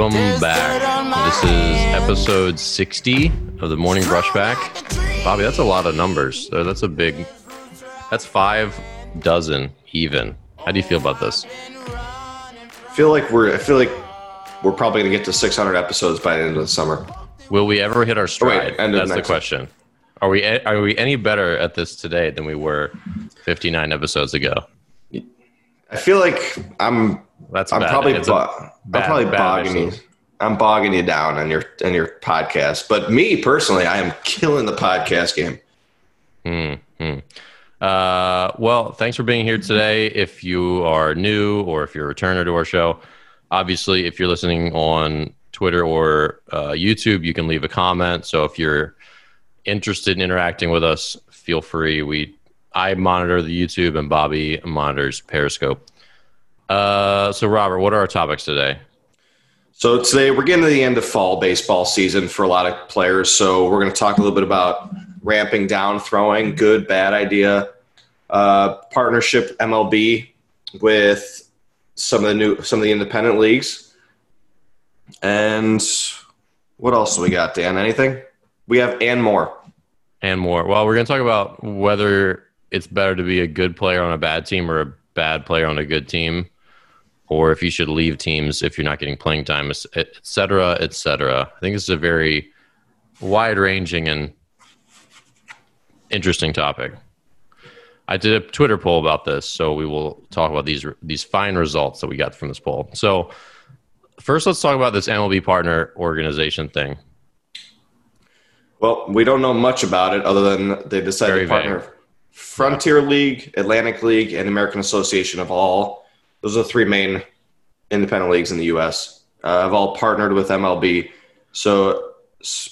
Welcome back. This is episode 60 of the Morning Brushback. Bobby, that's a lot of numbers. Uh, that's a big, that's five dozen even. How do you feel about this? I feel like we're I feel like we're probably gonna get to 600 episodes by the end of the summer. Will we ever hit our oh, stride? end of that's the next- question. Are we are we any better at this today than we were 59 episodes ago? I feel like I'm That's I'm bad. probably bo- bad- I'm probably bogging you. I'm bogging you down on your on your podcast. But me personally, I am killing the podcast game. Hmm. Uh, well, thanks for being here today. If you are new or if you're a returner to our show, obviously, if you're listening on Twitter or uh, YouTube, you can leave a comment. So if you're interested in interacting with us, feel free. We I monitor the YouTube and Bobby monitors Periscope. Uh, so Robert, what are our topics today? So today we're getting to the end of fall baseball season for a lot of players. So we're going to talk a little bit about ramping down throwing, good, bad idea, uh, partnership MLB with some of the new some of the independent leagues, and what else do we got, Dan? Anything? We have and more. and more. Well, we're going to talk about whether it's better to be a good player on a bad team or a bad player on a good team, or if you should leave teams if you're not getting playing time, et cetera, et cetera. I think this is a very wide ranging and interesting topic. I did a Twitter poll about this, so we will talk about these these fine results that we got from this poll. So, first, let's talk about this MLB partner organization thing. Well, we don't know much about it other than they decided Very to partner Frontier League, Atlantic League, and American Association of all. Those are the three main independent leagues in the U.S. Uh, have all partnered with MLB. So,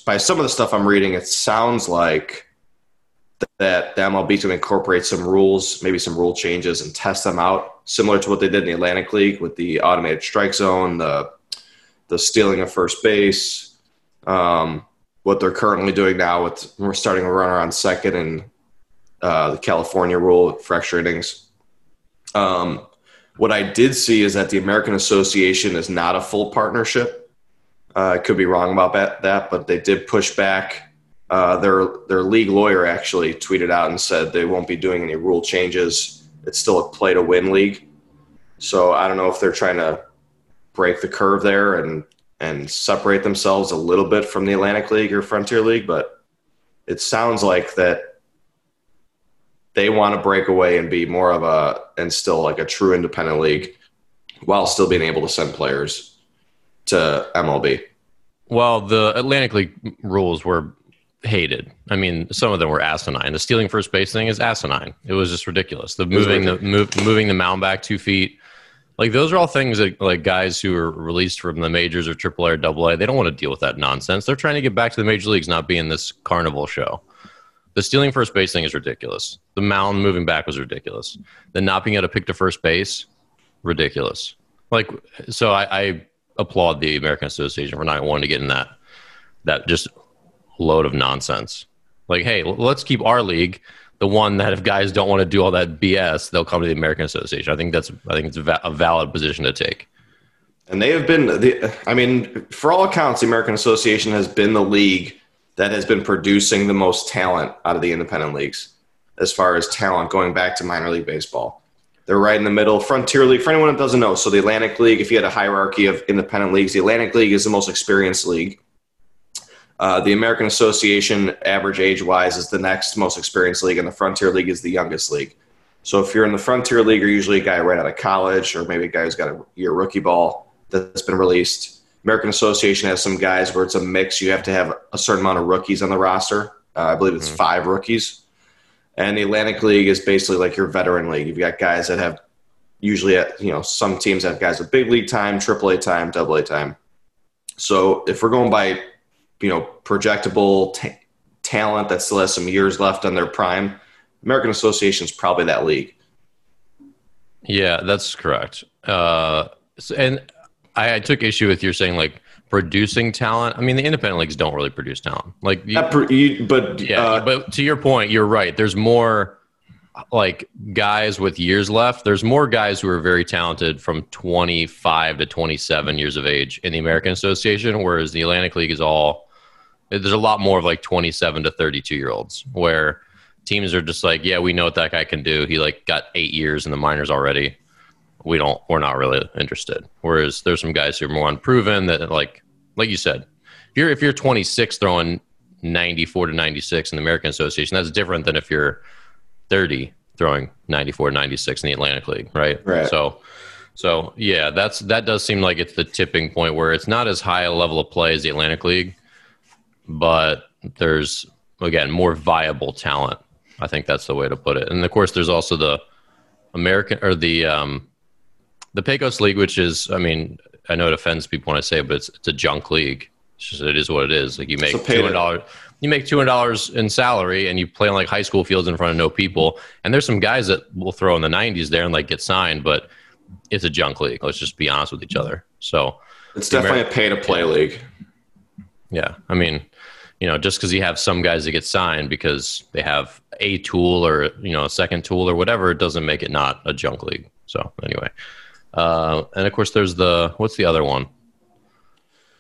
by some of the stuff I'm reading, it sounds like that the MLB is going to incorporate some rules, maybe some rule changes, and test them out, similar to what they did in the Atlantic League with the automated strike zone, the the stealing of first base. Um, what they're currently doing now with we're starting a runner on second and uh, the California rule extra innings. Um, what I did see is that the American Association is not a full partnership. Uh, I could be wrong about that, but they did push back. Uh, their their league lawyer actually tweeted out and said they won't be doing any rule changes. It's still a play to win league. So I don't know if they're trying to break the curve there and and separate themselves a little bit from the Atlantic League or Frontier League, but it sounds like that they want to break away and be more of a and still like a true independent league while still being able to send players to MLB. Well, the Atlantic League rules were hated. I mean, some of them were asinine. The stealing first base thing is asinine. It was just ridiculous. The moving the move, moving the mound back two feet, like those are all things that like guys who are released from the majors or AAA or AA, they don't want to deal with that nonsense. They're trying to get back to the major leagues, not be in this carnival show. The stealing first base thing is ridiculous. The mound moving back was ridiculous. The not being able to pick to first base, ridiculous. Like, so I, I applaud the American Association for not wanting to get in that that just load of nonsense. Like, hey, let's keep our league the one that if guys don't want to do all that BS, they'll come to the American Association. I think that's I think it's a, va- a valid position to take. And they have been the I mean, for all accounts, the American Association has been the league that has been producing the most talent out of the independent leagues as far as talent going back to minor league baseball. They're right in the middle. Frontier League, for anyone that doesn't know, so the Atlantic League, if you had a hierarchy of independent leagues, the Atlantic League is the most experienced league. Uh, the American Association, average age wise, is the next most experienced league, and the Frontier League is the youngest league. So if you're in the Frontier League, you're usually a guy right out of college, or maybe a guy who's got a year rookie ball that's been released. American Association has some guys where it's a mix. You have to have a certain amount of rookies on the roster. Uh, I believe it's five rookies. And the Atlantic League is basically like your veteran league. You've got guys that have usually, at, you know, some teams have guys with big league time, AAA time, AA time. So if we're going by, you know, projectable ta talent that still has some years left on their prime, American Association is probably that league. Yeah, that's correct. Uh, so, and I, I took issue with your saying like producing talent. I mean, the independent leagues don't really produce talent. Like, you, per- you- but yeah, uh, but to your point, you're right. There's more like guys with years left. There's more guys who are very talented from 25 to 27 years of age in the American Association, whereas the Atlantic League is all there's a lot more of like 27 to 32 year olds where teams are just like, yeah, we know what that guy can do. He like got eight years in the minors already. We don't, we're not really interested. Whereas there's some guys who are more unproven that like, like you said, if you're if you're 26 throwing 94 to 96 in the American Association, that's different than if you're 30 throwing 94 to 96 in the Atlantic League, right? Right. So, so yeah, that's that does seem like it's the tipping point where it's not as high a level of play as the Atlantic League, but there's again more viable talent. I think that's the way to put it. And of course, there's also the American or the um, the Pecos League, which is, I mean, I know it offends people when I say, it, but it's it's a junk league. It's just, it is what it is. Like you make two hundred dollars, you make two hundred dollars in salary, and you play on like high school fields in front of no people. And there's some guys that will throw in the nineties there and like get signed, but it's a junk league. Let's just be honest with each other. So It's definitely a pay to play league. yeah, I mean, you know, just because you have some guys that get signed because they have a tool or you know a second tool or whatever, it doesn't make it not a junk league. So anyway, uh, and of course, there's the what's the other one?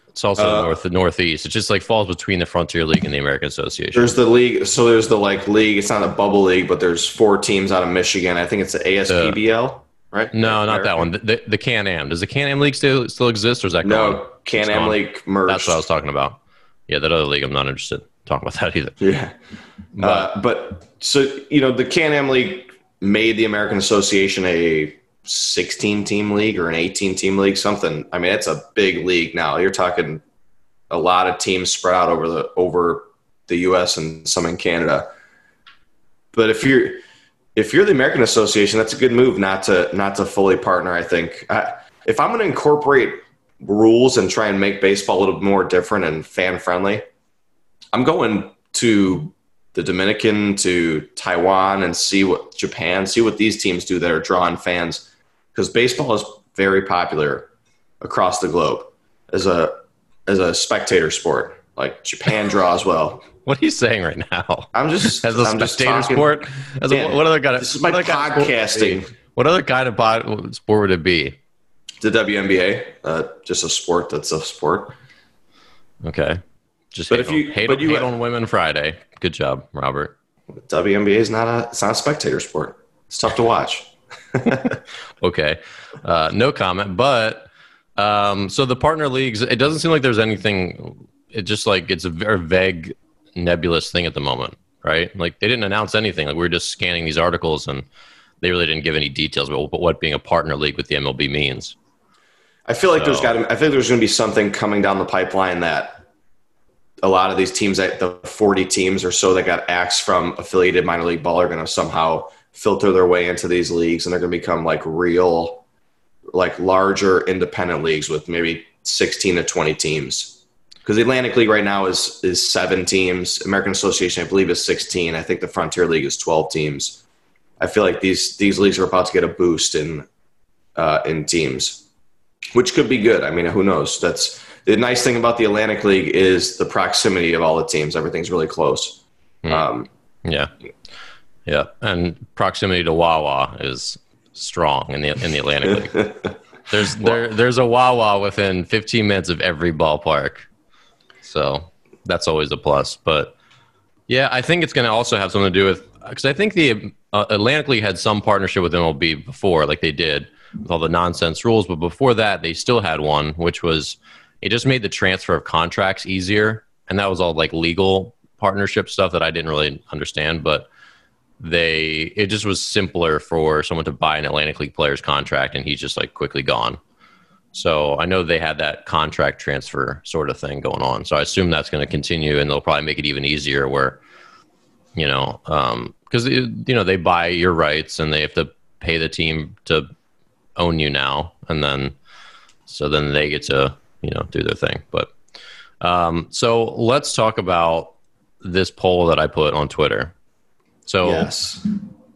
It's also Uh, north the northeast. It just like falls between the Frontier League and the American Association. There's the league. So there's the like league. It's not a bubble league, but there's four teams out of Michigan. I think it's the ASPBL, right? No, not that one. The, the, the Can Am. Does the Can Am League still still exist, or is that gone? No, Can Am. League merged. That's what I was talking about. Yeah, that other league. I'm not interested in talking about that either. Yeah. uh, but so you know, the Can Am League made the American Association a 16 team league or an 18 team league, something. I mean, it's a big league now. You're talking a lot of teams spread out over the over the U.S. and some in Canada. But if you're if you're the American Association, that's a good move not to not to fully partner. I think I, if I'm going to incorporate rules and try and make baseball a little more different and fan friendly, I'm going to the Dominican, to Taiwan, and see what Japan, see what these teams do that are drawing fans, because baseball is very popular across the globe as a as a spectator sport. Like Japan draws well. What are you saying right now? I'm just As a I'm spectator sport? As a, what other kind of This is my what other kind of sport would it podcasting. What other kind of pod, sport would it be? The WNBA, uh, just a sport that's a sport. Okay, just But hate, if you- on, hate, but on, you- hate on women Friday. Good job, Robert. WNBA is not a it's not a spectator sport. It's tough to watch. Okay, uh, no comment. But um, so the partner leagues, it doesn't seem like there's anything. It just like it's a very vague, nebulous thing at the moment, right? Like they didn't announce anything. Like we were just scanning these articles and they really didn't give any details about what being a partner league with the MLB means. I feel like there's got to. I think there's going to be something coming down the pipeline that a lot of these teams, the 40 teams or so that got axed from affiliated minor league ball, are going to somehow filter their way into these leagues, and they're going to become like real, like larger independent leagues with maybe 16 to 20 teams. Because the Atlantic League right now is is seven teams. American Association, I believe, is 16. I think the Frontier League is 12 teams. I feel like these these leagues are about to get a boost in uh, in teams which could be good. I mean, who knows? That's the nice thing about the Atlantic League is the proximity of all the teams. Everything's really close. Hmm. Um, Yeah, yeah, and proximity to Wawa is strong in the in the Atlantic League. There's there there's a Wawa within 15 minutes of every ballpark, so that's always a plus. But yeah, I think it's going to also have something to do with because I think the uh, Atlantic League had some partnership with MLB before, like they did with all the nonsense rules. But before that, they still had one, which was it just made the transfer of contracts easier, and that was all like legal partnership stuff that I didn't really understand, but they it just was simpler for someone to buy an Atlantic League player's contract and he's just like quickly gone. So I know they had that contract transfer sort of thing going on. So I assume that's going to continue and they'll probably make it even easier where you know um because you know they buy your rights and they have to pay the team to own you now and then so then they get to you know do their thing but um so let's talk about this poll that I put on Twitter. So yes.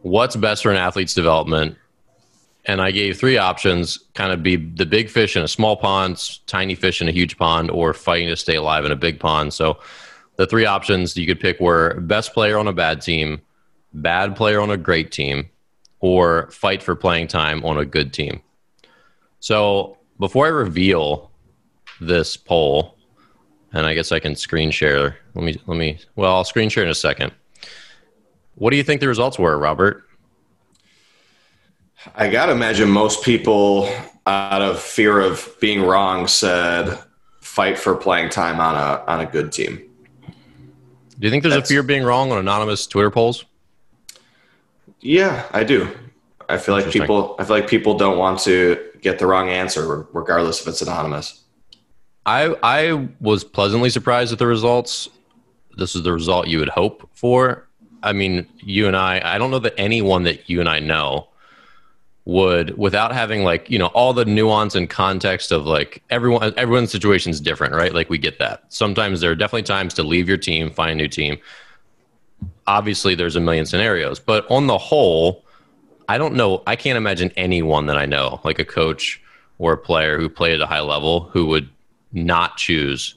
what's best for an athlete's development? And I gave three options kind of be the big fish in a small pond, tiny fish in a huge pond, or fighting to stay alive in a big pond. So the three options you could pick were best player on a bad team, bad player on a great team, or fight for playing time on a good team. So before I reveal this poll, and I guess I can screen share. Let me let me. Well, I'll screen share in a second. What do you think the results were, Robert? I gotta imagine most people, out of fear of being wrong, said fight for playing time on a on a good team. Do you think there's That's, a fear of being wrong on anonymous Twitter polls? Yeah, I do. I feel like people. I feel like people don't want to get the wrong answer, regardless if it's anonymous. I I was pleasantly surprised at the results. This is the result you would hope for. I mean, you and I. I don't know that anyone that you and I know would without having like you know all the nuance and context of like everyone everyone's situation is different right? Like we get that. Sometimes there are definitely times to leave your team find a new team. Obviously there's a million scenarios but on the whole i don't know i can't imagine anyone that i know like a coach or a player who played at a high level who would not choose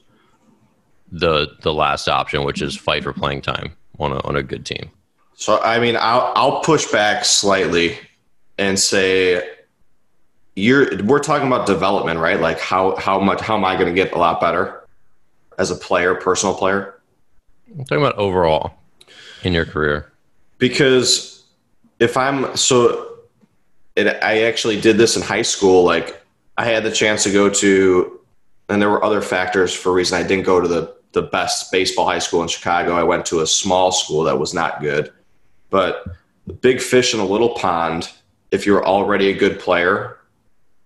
the the last option which is fight for playing time on a, on a good team so i mean i'll i'll push back slightly and say you're we're talking about development, right? Like how how much how am I going to get a lot better as a player, personal player? I'm talking about overall in your career. Because if I'm so it, I actually did this in high school like I had the chance to go to and there were other factors for reason I didn't go to the the best baseball high school in Chicago. I went to a small school that was not good. But the big fish in a little pond if you're already a good player,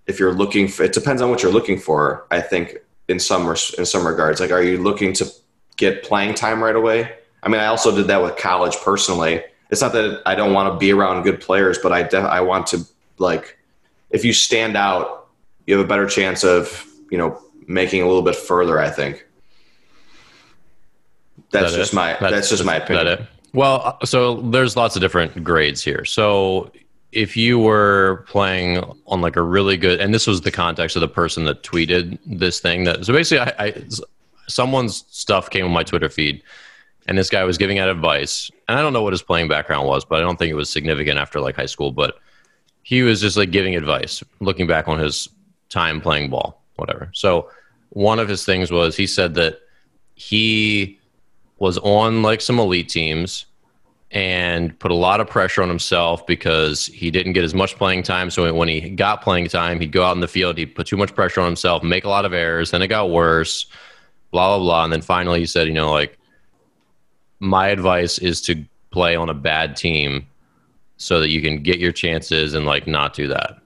if you're looking for, it depends on what you're looking for. I think in some in some regards, like, are you looking to get playing time right away? I mean, I also did that with college personally. It's not that I don't want to be around good players, but I def- I want to like, if you stand out, you have a better chance of you know making a little bit further. I think. That's that just it? my that's, that's just my opinion. Well, uh, so there's lots of different grades here. So if you were playing on like a really good and this was the context of the person that tweeted this thing that so basically I, I someone's stuff came on my twitter feed and this guy was giving out advice and i don't know what his playing background was but i don't think it was significant after like high school but he was just like giving advice looking back on his time playing ball whatever so one of his things was he said that he was on like some elite teams and put a lot of pressure on himself because he didn't get as much playing time. So when he got playing time, he'd go out in the field, he'd put too much pressure on himself, make a lot of errors. Then it got worse, blah, blah, blah. And then finally he said, you know, like, my advice is to play on a bad team so that you can get your chances and like not do that.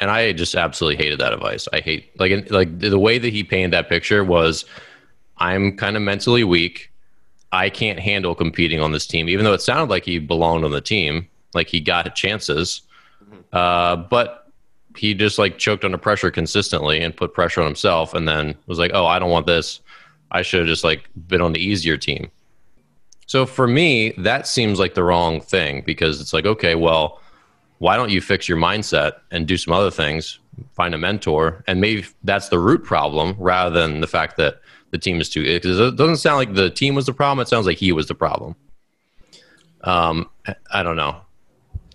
And I just absolutely hated that advice. I hate like like the way that he painted that picture was I'm kind of mentally weak I can't handle competing on this team, even though it sounded like he belonged on the team, like he got chances. Mm-hmm. Uh, but he just like choked under pressure consistently and put pressure on himself, and then was like, "Oh, I don't want this. I should have just like been on the easier team." So for me, that seems like the wrong thing because it's like, okay, well, why don't you fix your mindset and do some other things? Find a mentor, and maybe that's the root problem rather than the fact that the team is too because it doesn't sound like the team was the problem. It sounds like he was the problem. Um, I don't know.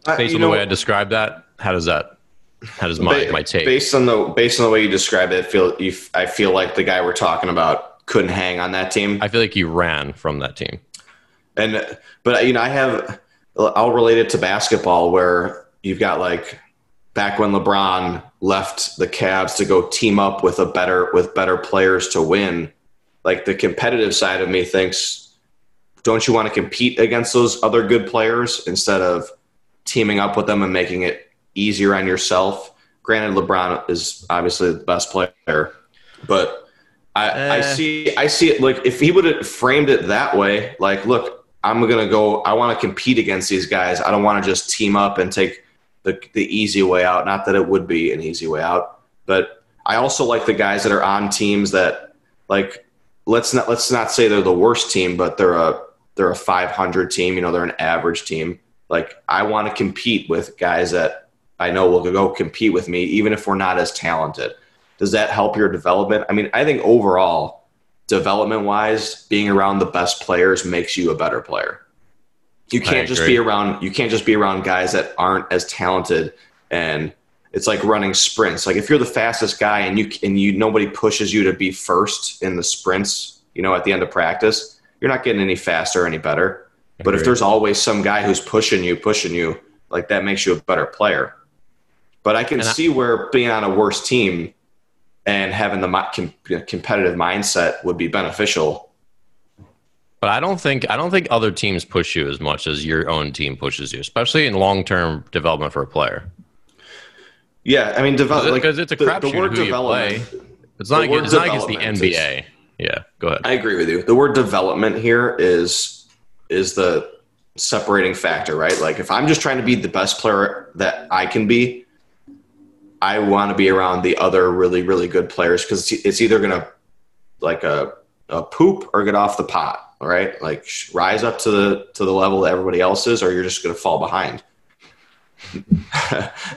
Based on the way I describe that, how does that? How does my, my take? Based on the based on the way you describe it, I feel you, I feel like the guy we're talking about couldn't hang on that team. I feel like he ran from that team. And but you know, I have I'll relate it to basketball where you've got like back when LeBron left the Cavs to go team up with a better with better players to win like the competitive side of me thinks, don't you want to compete against those other good players instead of teaming up with them and making it easier on yourself? Granted, LeBron is obviously the best player, but I, uh, I see I see it like if he would have framed it that way, like, look, I'm gonna go. I want to compete against these guys. I don't want to just team up and take the the easy way out. Not that it would be an easy way out, but I also like the guys that are on teams that like let's not let's not say they're the worst team, but they're a they're a 500 team. You know, they're an average team. Like I want to compete with guys that I know will go compete with me, even if we're not as talented. Does that help your development? I mean, I think overall, development wise, being around the best players makes you a better player. You can't just be around you can't just be around guys that aren't as talented and it's like running sprints. Like if you're the fastest guy and you and you nobody pushes you to be first in the sprints, you know, at the end of practice, you're not getting any faster, or any better. But if there's always some guy who's pushing you, pushing you, like that makes you a better player. But I can and see I, where being on a worse team and having the com- competitive mindset would be beneficial. But I don't think I don't think other teams push you as much as your own team pushes you, especially in long term development for a player. Yeah, I mean, develop because like, it's a crapshoot who you play. It's not. Like, it's not against the NBA. Is, yeah, go ahead. I agree with you. The word development here is is the separating factor, right? Like if I'm just trying to be the best player that I can be, I want to be around the other really really good players because it's either gonna like a, a poop or get off the pot, right? Like rise up to the to the level that everybody else is, or you're just gonna fall behind.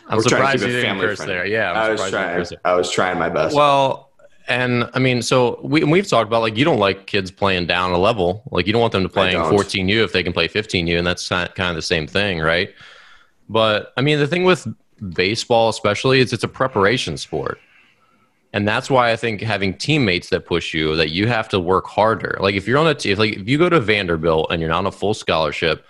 I'm surprised you didn't curse friendly. there. Yeah, i was trying. I was trying my best. Well, and I mean, so we we've talked about like you don't like kids playing down a level. Like you don't want them to playing 14U if they can play 15U, and that's kind of the same thing, right? But I mean, the thing with baseball, especially, is it's a preparation sport, and that's why I think having teammates that push you, that you have to work harder. Like if you're on a team, like if you go to Vanderbilt and you're not on a full scholarship,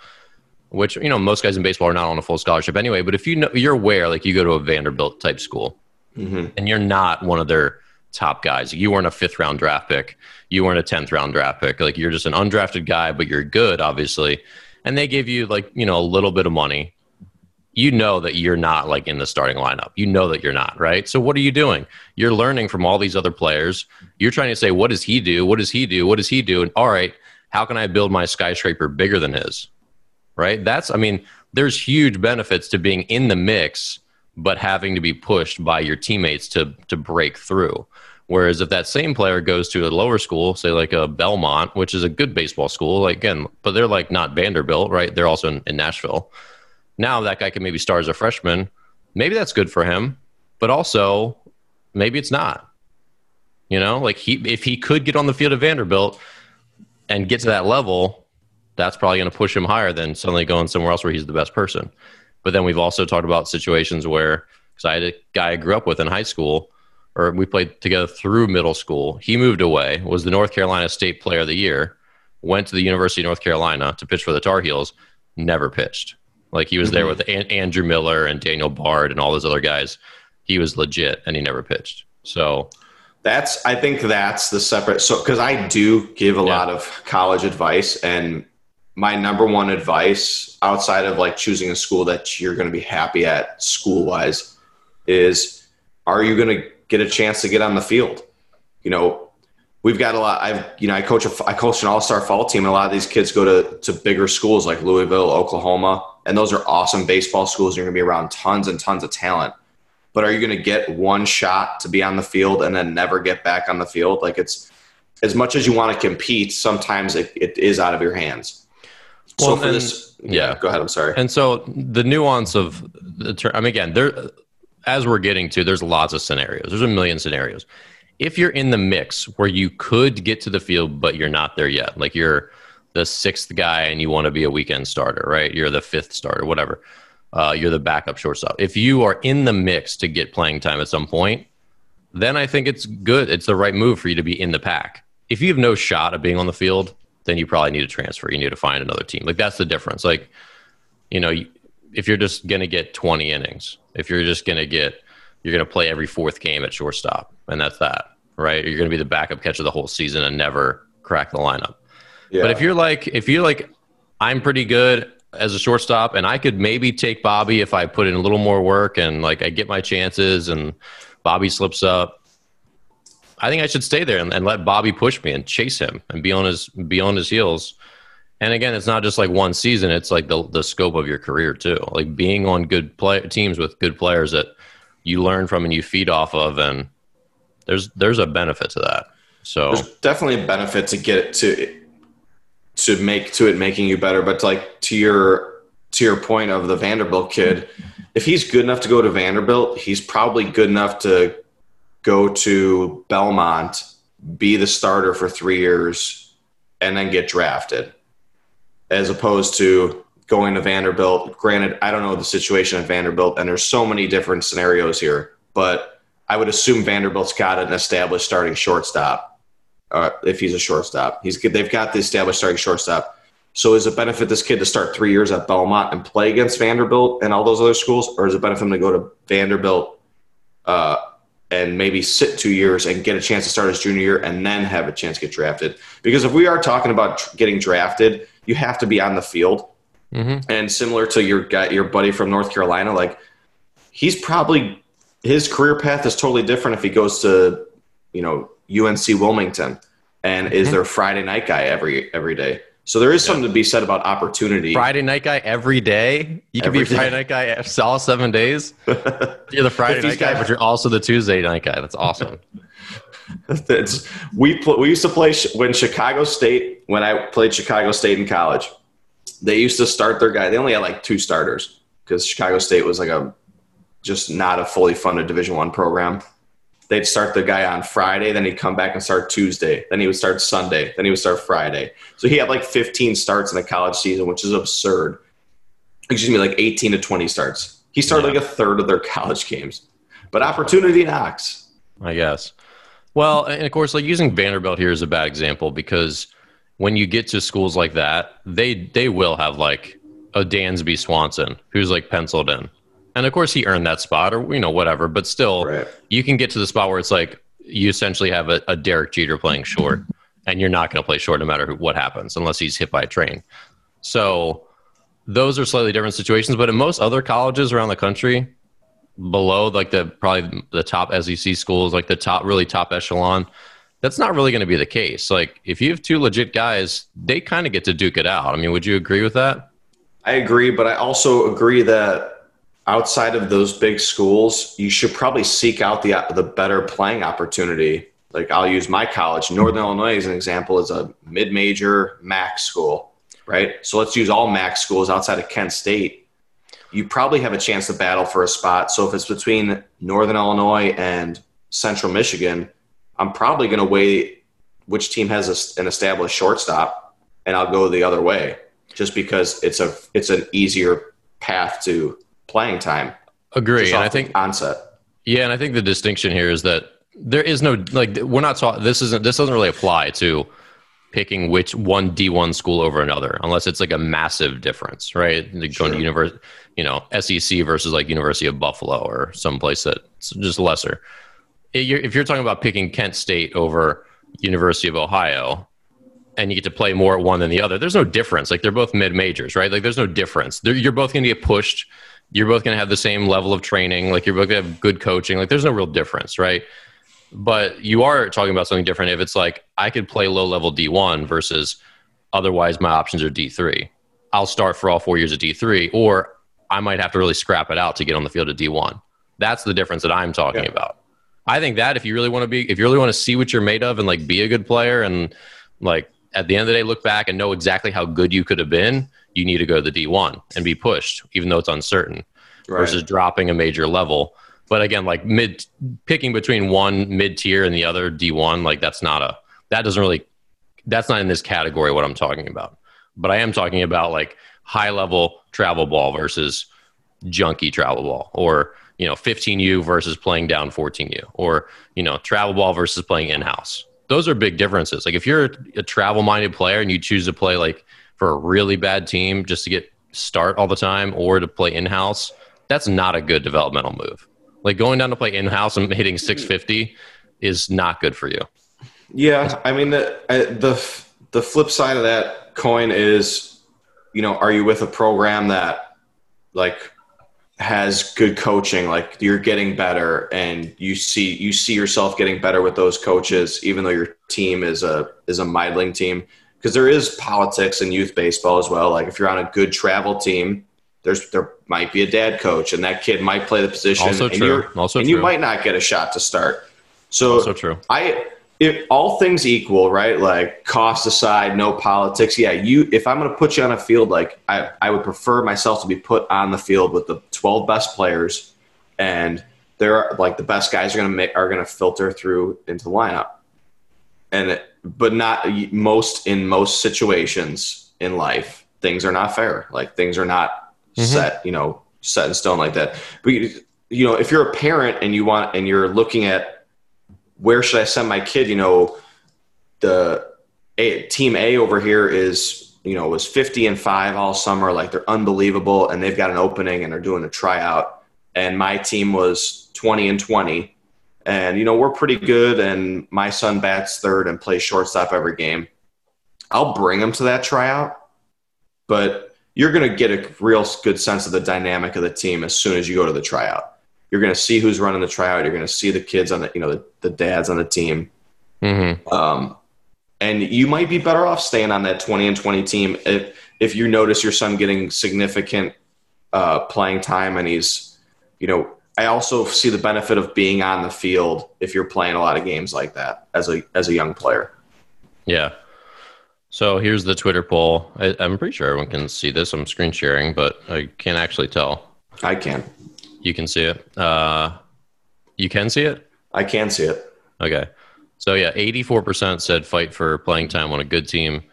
which you know most guys in baseball are not on a full scholarship anyway. But if you know you're aware, like you go to a Vanderbilt type school, mm-hmm. and you're not one of their top guys. You weren't a fifth round draft pick. You weren't a tenth round draft pick. Like you're just an undrafted guy, but you're good, obviously. And they give you like you know a little bit of money. You know that you're not like in the starting lineup. You know that you're not right. So what are you doing? You're learning from all these other players. You're trying to say, what does he do? What does he do? What does he do? And all right, how can I build my skyscraper bigger than his? Right. That's I mean, there's huge benefits to being in the mix but having to be pushed by your teammates to to break through. Whereas if that same player goes to a lower school, say like a Belmont, which is a good baseball school, like again, but they're like not Vanderbilt, right? They're also in, in Nashville. Now that guy can maybe start as a freshman. Maybe that's good for him, but also maybe it's not. You know, like he if he could get on the field at Vanderbilt and get to that level, that's probably going to push him higher than suddenly going somewhere else where he's the best person. But then we've also talked about situations where, because I had a guy I grew up with in high school or we played together through middle school. He moved away, was the North Carolina State Player of the Year, went to the University of North Carolina to pitch for the Tar Heels, never pitched. Like he was mm-hmm. there with Andrew Miller and Daniel Bard and all those other guys. He was legit and he never pitched. So that's I think that's the separate so because I do give a yeah. lot of college advice and my number one advice outside of like choosing a school that you're going to be happy at school wise is are you going to get a chance to get on the field. You know, we've got a lot. I've you know I coach a I coach an all star fall team, and a lot of these kids go to to bigger schools like Louisville, Oklahoma, and those are awesome baseball schools. You're going to be around tons and tons of talent. But are you going to get one shot to be on the field and then never get back on the field? Like it's as much as you want to compete, sometimes it, it is out of your hands. Well, so for and, this, yeah, go ahead. I'm sorry. And so the nuance of the term, I mean, again, there as we're getting to, there's lots of scenarios. There's a million scenarios. If you're in the mix where you could get to the field, but you're not there yet, like you're the sixth guy and you want to be a weekend starter, right? You're the fifth starter, whatever. Uh, you're the backup shortstop. If you are in the mix to get playing time at some point, then I think it's good. It's the right move for you to be in the pack. If you have no shot of being on the field, then you probably need to transfer. You need to find another team. Like that's the difference. Like, you know, if you're just going to get 20 innings, if you're just going to get, you're going to play every fourth game at shortstop, and that's that, right? You're going to be the backup catcher the whole season and never crack the lineup. Yeah. But if you're like, if you're like, I'm pretty good as a shortstop, and I could maybe take Bobby if I put in a little more work and like I get my chances, and Bobby slips up. I think I should stay there and, and let Bobby push me and chase him and be on his be on his heels and again, it's not just like one season; it's like the the scope of your career too. Like being on good play teams with good players that you learn from and you feed off of, and there's there's a benefit to that. So there's definitely a benefit to get to to make to it making you better. But like to your to your point of the Vanderbilt kid, if he's good enough to go to Vanderbilt, he's probably good enough to go to Belmont, be the starter for three years, and then get drafted as opposed to going to Vanderbilt. Granted, I don't know the situation at Vanderbilt, and there's so many different scenarios here, but I would assume Vanderbilt's got an established starting shortstop. Uh, if he's a shortstop, he's they've got the established starting shortstop. So, is it benefit this kid to start three years at Belmont and play against Vanderbilt and all those other schools, or is it benefit him to go to Vanderbilt uh, and maybe sit two years and get a chance to start his junior year and then have a chance to get drafted? Because if we are talking about getting drafted, you have to be on the field. Mm-hmm. And similar to your guy, your buddy from North Carolina, like he's probably his career path is totally different if he goes to you know UNC Wilmington and mm-hmm. is their Friday night guy every every day. So there is something to be said about opportunity. Friday night guy every day. You can be a Friday night guy all seven days. You're the Friday night guy, but you're also the Tuesday night guy. That's awesome. it's, we pl- we used to play sh- when Chicago State when I played Chicago State in college. They used to start their guy. They only had like two starters because Chicago State was like a just not a fully funded Division One program they'd start the guy on Friday, then he'd come back and start Tuesday, then he would start Sunday, then he would start Friday. So he had like 15 starts in the college season, which is absurd. Excuse me, like 18 to 20 starts. He started yeah. like a third of their college games. But opportunity knocks. I guess. Well, and of course, like using Vanderbilt here is a bad example because when you get to schools like that, they they will have like a Dansby Swanson who's like penciled in and of course, he earned that spot, or you know, whatever. But still, right. you can get to the spot where it's like you essentially have a, a Derek Jeter playing short, and you're not going to play short no matter who, what happens, unless he's hit by a train. So those are slightly different situations. But in most other colleges around the country, below like the probably the top SEC schools, like the top really top echelon, that's not really going to be the case. Like if you have two legit guys, they kind of get to duke it out. I mean, would you agree with that? I agree, but I also agree that outside of those big schools, you should probably seek out the the better playing opportunity. Like I'll use my college, Northern Illinois, as an example, is a mid-major MAC school, right? So let's use all MAC schools outside of Kent State. You probably have a chance to battle for a spot. So if it's between Northern Illinois and Central Michigan, I'm probably going to weigh which team has a, an established shortstop, and I'll go the other way, just because it's a it's an easier path to playing time. Agree, and I think onset. Yeah, and I think the distinction here is that there is no like we're not talking. This isn't this doesn't really apply to picking which one D one school over another, unless it's like a massive difference, right? Like sure. going to university, you know, SEC versus like University of Buffalo or someplace that's just lesser. If you're talking about picking Kent State over University of Ohio, and you get to play more at one than the other, there's no difference. Like they're both mid majors, right? Like there's no difference. They're, you're both going to get pushed you're both going to have the same level of training. Like you're both going to have good coaching. Like there's no real difference, right? But you are talking about something different if it's like I could play low level D1 versus otherwise my options are D3. I'll start for all four years of D3, or I might have to really scrap it out to get on the field at D1. That's the difference that I'm talking yeah. about. I think that if you really want to be, if you really want to see what you're made of and like be a good player and like at the end of the day look back and know exactly how good you could have been, you need to go to the D1 and be pushed, even though it's uncertain, right. versus dropping a major level. But again, like mid picking between one mid tier and the other D1, like that's not a that doesn't really that's not in this category what I'm talking about. But I am talking about like high level travel ball versus junky travel ball or you know 15U versus playing down 14U or you know travel ball versus playing in house. Those are big differences. Like if you're a travel minded player and you choose to play like for a really bad team just to get start all the time or to play in house, that's not a good developmental move. Like going down to play in house and hitting hmm. 650 is not good for you. Yeah, I mean the the the flip side of that coin is, you know, are you with a program that like has good coaching, like you're getting better, and you see you see yourself getting better with those coaches, even though your team is a is a middling team because there is politics in youth baseball as well. Like if you're on a good travel team, there's there might be a dad coach, and that kid might play the position. Also and true. Also and true. you might not get a shot to start. So also true. I if all things equal, right? Like cost aside, no politics. Yeah, you. If I'm going to put you on a field, like I, I would prefer myself to be put on the field with the 12 best players, and they're like the best guys are going to make are going to filter through into the lineup, and. It, but not most in most situations in life things are not fair. Like things are not mm-hmm. set, you know, set in stone like that. But you, you know, if you're a parent and you want and you're looking at where should I send my kid, you know, the a, team A over here is you know was 50 and 5 all summer. Like they're unbelievable and they've got an opening and they're doing a tryout. And my team was 20 and 20 and you know we're pretty good and my son bats third and plays shortstop every game. I'll bring him to that tryout but you're going to get a real good sense of the dynamic of the team as soon as you go to the tryout you're going to see who's running the tryout you're going to see the kids on the you know the, the dads on the team mm-hmm. um, and you might be better off staying on that 20 and 20 team if if you notice your son getting significant uh, playing time and he's you know I also see the benefit of being on the field if you're playing a lot of games like that as a as a young player. Yeah. So here's the Twitter poll. I, am pretty sure everyone can see this. I'm screen sharing, but I can't actually tell. I can. You can see it. Uh, you can see it. I can see it. Okay. So yeah, 84% said fight for playing time on a good team.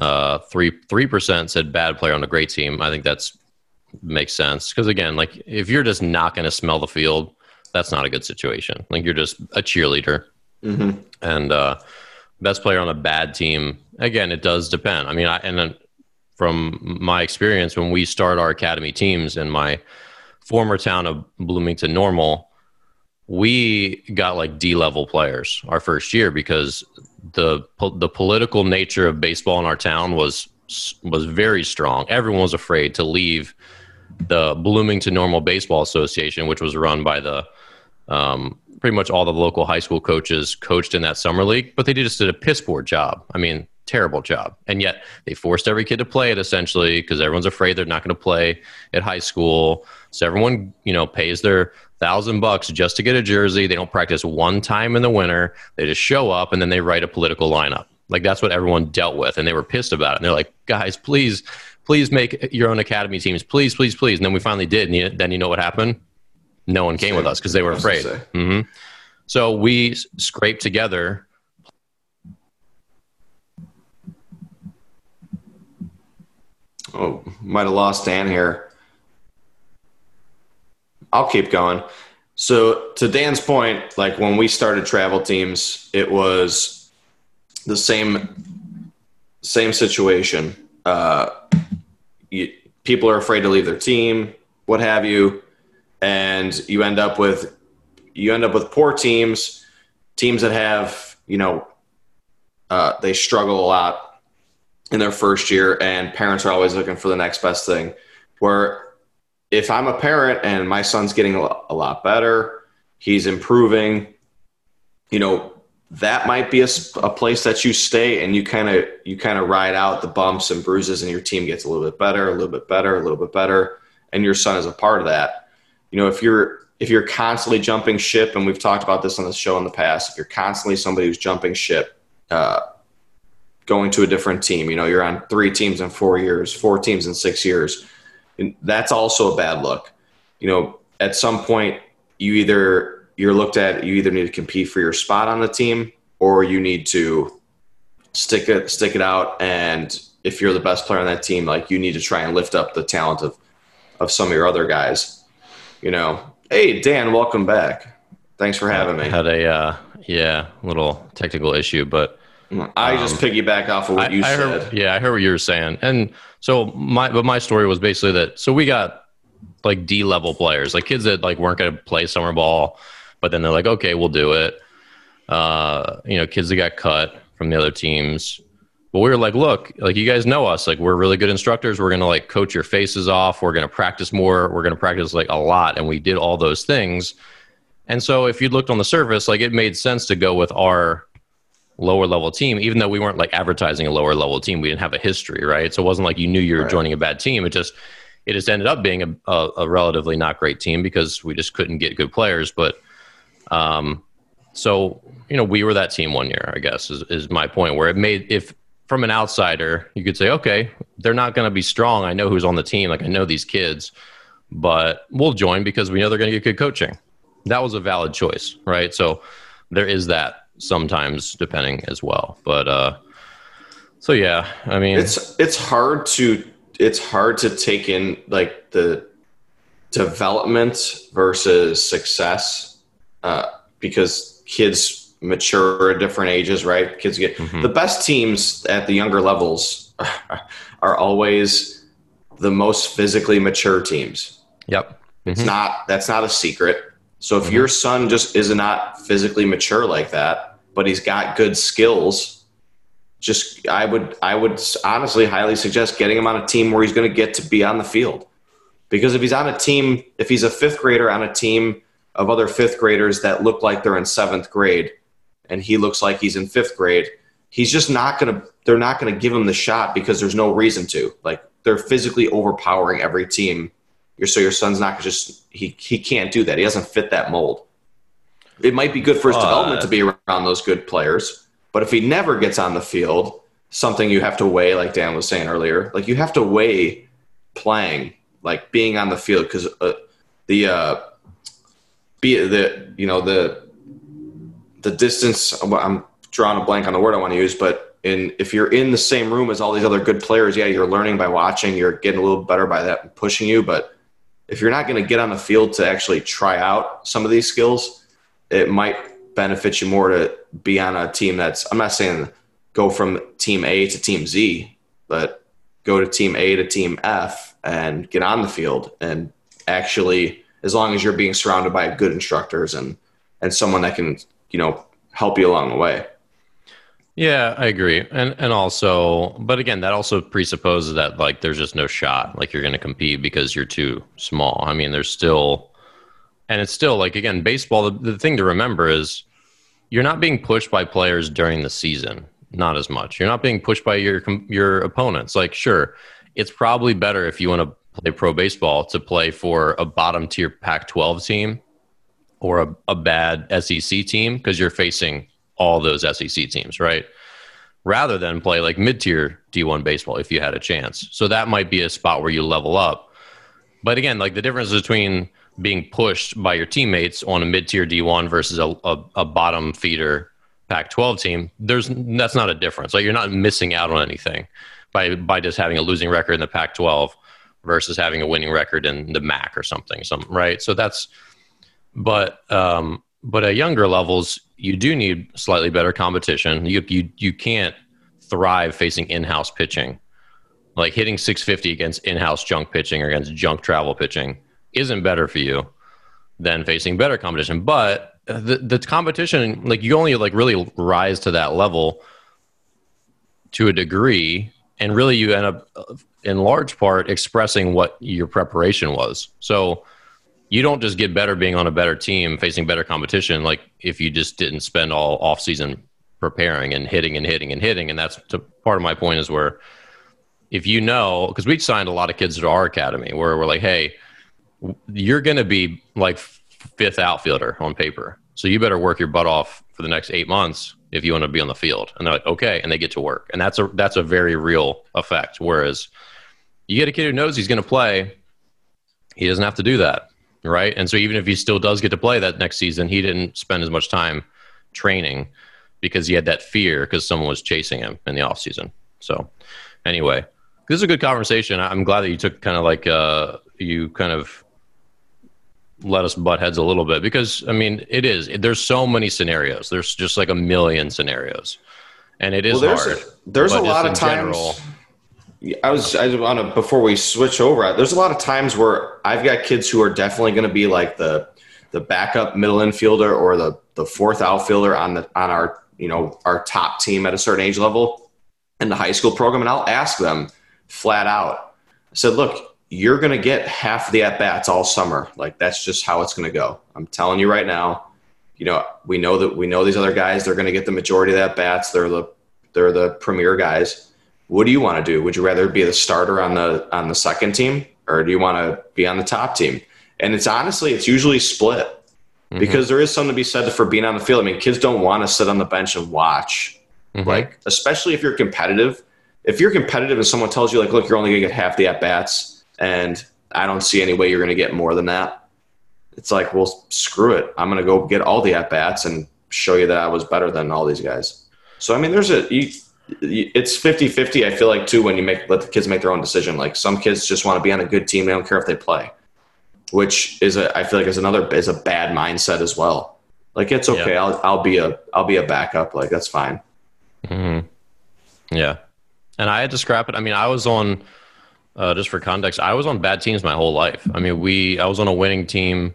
Uh, three three percent said bad player on a great team. I think that's makes sense because again, like if you're just not going to smell the field, that's not a good situation. Like you're just a cheerleader, mm-hmm. and uh, best player on a bad team. Again, it does depend. I mean, I, and then from my experience, when we start our academy teams and my former town of Bloomington Normal, we got like D level players our first year because the the political nature of baseball in our town was was very strong. Everyone was afraid to leave the Bloomington Normal Baseball Association, which was run by the um, pretty much all the local high school coaches coached in that summer league, but they just did a piss poor job. I mean, terrible job. And yet they forced every kid to play it essentially because everyone's afraid they're not going to play at high school. So everyone, you know, pays their thousand bucks just to get a jersey. They don't practice one time in the winter. They just show up and then they write a political lineup. Like that's what everyone dealt with, and they were pissed about it. And they're like, guys, please please make your own academy teams, please, please, please. And then we finally did. And you, then you know what happened? No one came with us because they were afraid. Mm-hmm. So we scraped together. Oh, might have lost Dan here. I'll keep going. So to Dan's point, like when we started travel teams, it was the same same situation. Uh, you, people are afraid to leave their team, what have you, and you end up with you end up with poor teams, teams that have you know uh, they struggle a lot in their first year, and parents are always looking for the next best thing. Where if I'm a parent and my son's getting a lot better, he's improving, you know, that might be a, a place that you stay and you kind of you kind of ride out the bumps and bruises and your team gets a little bit better a little bit better a little bit better and your son is a part of that you know if you're if you're constantly jumping ship and we've talked about this on the show in the past if you're constantly somebody who's jumping ship uh, going to a different team. You know you're on three teams in four years four teams in six years. And that's also a bad look. You know at some point you either you're looked at you either need to compete for your spot on the team or you need to stick it stick it out. And if you're the best player on that team like you need to try and lift up the talent of of some of your other guys. You know hey dan welcome back. Thanks for having me. I had a uh, yeah little technical issue but i um, just piggyback off of what I, you I said heard, yeah i heard what you were saying and so my but my story was basically that so we got like d level players like kids that like weren't going to play summer ball but then they're like, okay, we'll do it. Uh, you know, kids that got cut from the other teams. But we were like, look, like you guys know us. Like we're really good instructors. We're gonna like coach your faces off. We're gonna practice more. We're gonna practice like a lot. And we did all those things. And so if you looked on the surface, like it made sense to go with our lower level team, even though we weren't like advertising a lower level team. We didn't have a history, right? So it wasn't like you knew you were right. joining a bad team. It just it just ended up being a, a, a relatively not great team because we just couldn't get good players. But um, so you know, we were that team one year. I guess is is my point. Where it made if from an outsider, you could say, okay, they're not going to be strong. I know who's on the team. Like I know these kids, but we'll join because we know they're going to get good coaching. That was a valid choice, right? So there is that sometimes depending as well. But uh, so yeah, I mean, it's it's hard to it's hard to take in like the development versus success uh, because kids mature at different ages, right? Kids get mm-hmm. the best teams at the younger levels are always the most physically mature teams. Yep. Mm-hmm. It's not that's not a secret. So if mm-hmm. your son just is not physically mature like that, but he's got good skills, just I would I would honestly highly suggest getting him on a team where he's going to get to be on the field. Because if he's on a team, if he's a fifth grader on a team of other fifth graders that look like they're in seventh grade, and he looks like he's in fifth grade, he's just not going to. They're not going to give him the shot because there's no reason to. Like they're physically overpowering every team. So your son's not just he he can't do that. He doesn't fit that mold. It might be good for his uh, development to be around those good players, but if he never gets on the field, something you have to weigh, like Dan was saying earlier, like you have to weigh playing, like being on the field, because uh, the uh, be the you know the the distance. I'm drawing a blank on the word I want to use, but in if you're in the same room as all these other good players, yeah, you're learning by watching. You're getting a little better by that, pushing you. But if you're not going to get on the field to actually try out some of these skills, it might benefit you more to be on a team that's. I'm not saying go from team A to team Z, but go to team A to team F and get on the field and actually, as long as you're being surrounded by good instructors and and someone that can you know help you along the way. Yeah, I agree. And and also, but again, that also presupposes that like there's just no shot like you're going to compete because you're too small. I mean, there's still and it's still like again, baseball the, the thing to remember is you're not being pushed by players during the season, not as much. You're not being pushed by your your opponents. Like sure, it's probably better if you want to play pro baseball to play for a bottom tier Pac-12 team or a, a bad SEC team because you're facing all those SEC teams, right? Rather than play like mid tier D1 baseball if you had a chance. So that might be a spot where you level up. But again, like the difference between being pushed by your teammates on a mid tier D1 versus a, a, a bottom feeder Pac 12 team, there's that's not a difference. Like you're not missing out on anything by by just having a losing record in the Pac 12 versus having a winning record in the MAC or something. Some right. So that's but um, but at younger levels, you do need slightly better competition. You you you can't thrive facing in-house pitching. Like hitting 650 against in-house junk pitching or against junk travel pitching isn't better for you than facing better competition. But the the competition, like you only like really rise to that level to a degree, and really you end up in large part expressing what your preparation was. So you don't just get better being on a better team facing better competition like if you just didn't spend all off season preparing and hitting and hitting and hitting. And that's to, part of my point is where if you know because we signed a lot of kids to our academy where we're like hey you're going to be like fifth outfielder on paper. So you better work your butt off for the next eight months if you want to be on the field. And they're like okay. And they get to work. And that's a that's a very real effect. Whereas you get a kid who knows he's going to play he doesn't have to do that right? And so even if he still does get to play that next season, he didn't spend as much time training because he had that fear because someone was chasing him in the off season. So anyway, this is a good conversation. I'm glad that you took kind of like uh, you kind of let us butt heads a little bit because I mean it is there's so many scenarios. There's just like a million scenarios, and it is well, there's hard. A, there's a lot of times. General, I was I want to before we switch over. There's a lot of times where I've got kids who are definitely going to be like the the backup middle infielder or the the fourth outfielder on the on our you know our top team at a certain age level in the high school program, and I'll ask them flat out. I said, "Look, you're going to get half the at bats all summer. Like that's just how it's going to go. I'm telling you right now. You know, we know that we know these other guys. They're going to get the majority of the at bats. They're the they're the premier guys." What do you want to do? Would you rather be the starter on the on the second team, or do you want to be on the top team? And it's honestly, it's usually split mm-hmm. because there is something to be said for being on the field. I mean, kids don't want to sit on the bench and watch, mm-hmm. like especially if you're competitive. If you're competitive and someone tells you like, look, you're only going to get half the at bats, and I don't see any way you're going to get more than that. It's like, well, screw it. I'm going to go get all the at bats and show you that I was better than all these guys. So I mean, there's a you, it's 50-50 i feel like too when you make let the kids make their own decision. Like some kids just want to be on a good team. They don't care if they play which is a i feel like is another is a bad mindset as well. Like it's okay. Yeah. i'll i'll be a i'll be a backup. Like that's fine. Mm-hmm. yeah. And i had to scrap it. I mean i was on uh, just for context i was on bad teams my whole life. I mean we i was on a winning team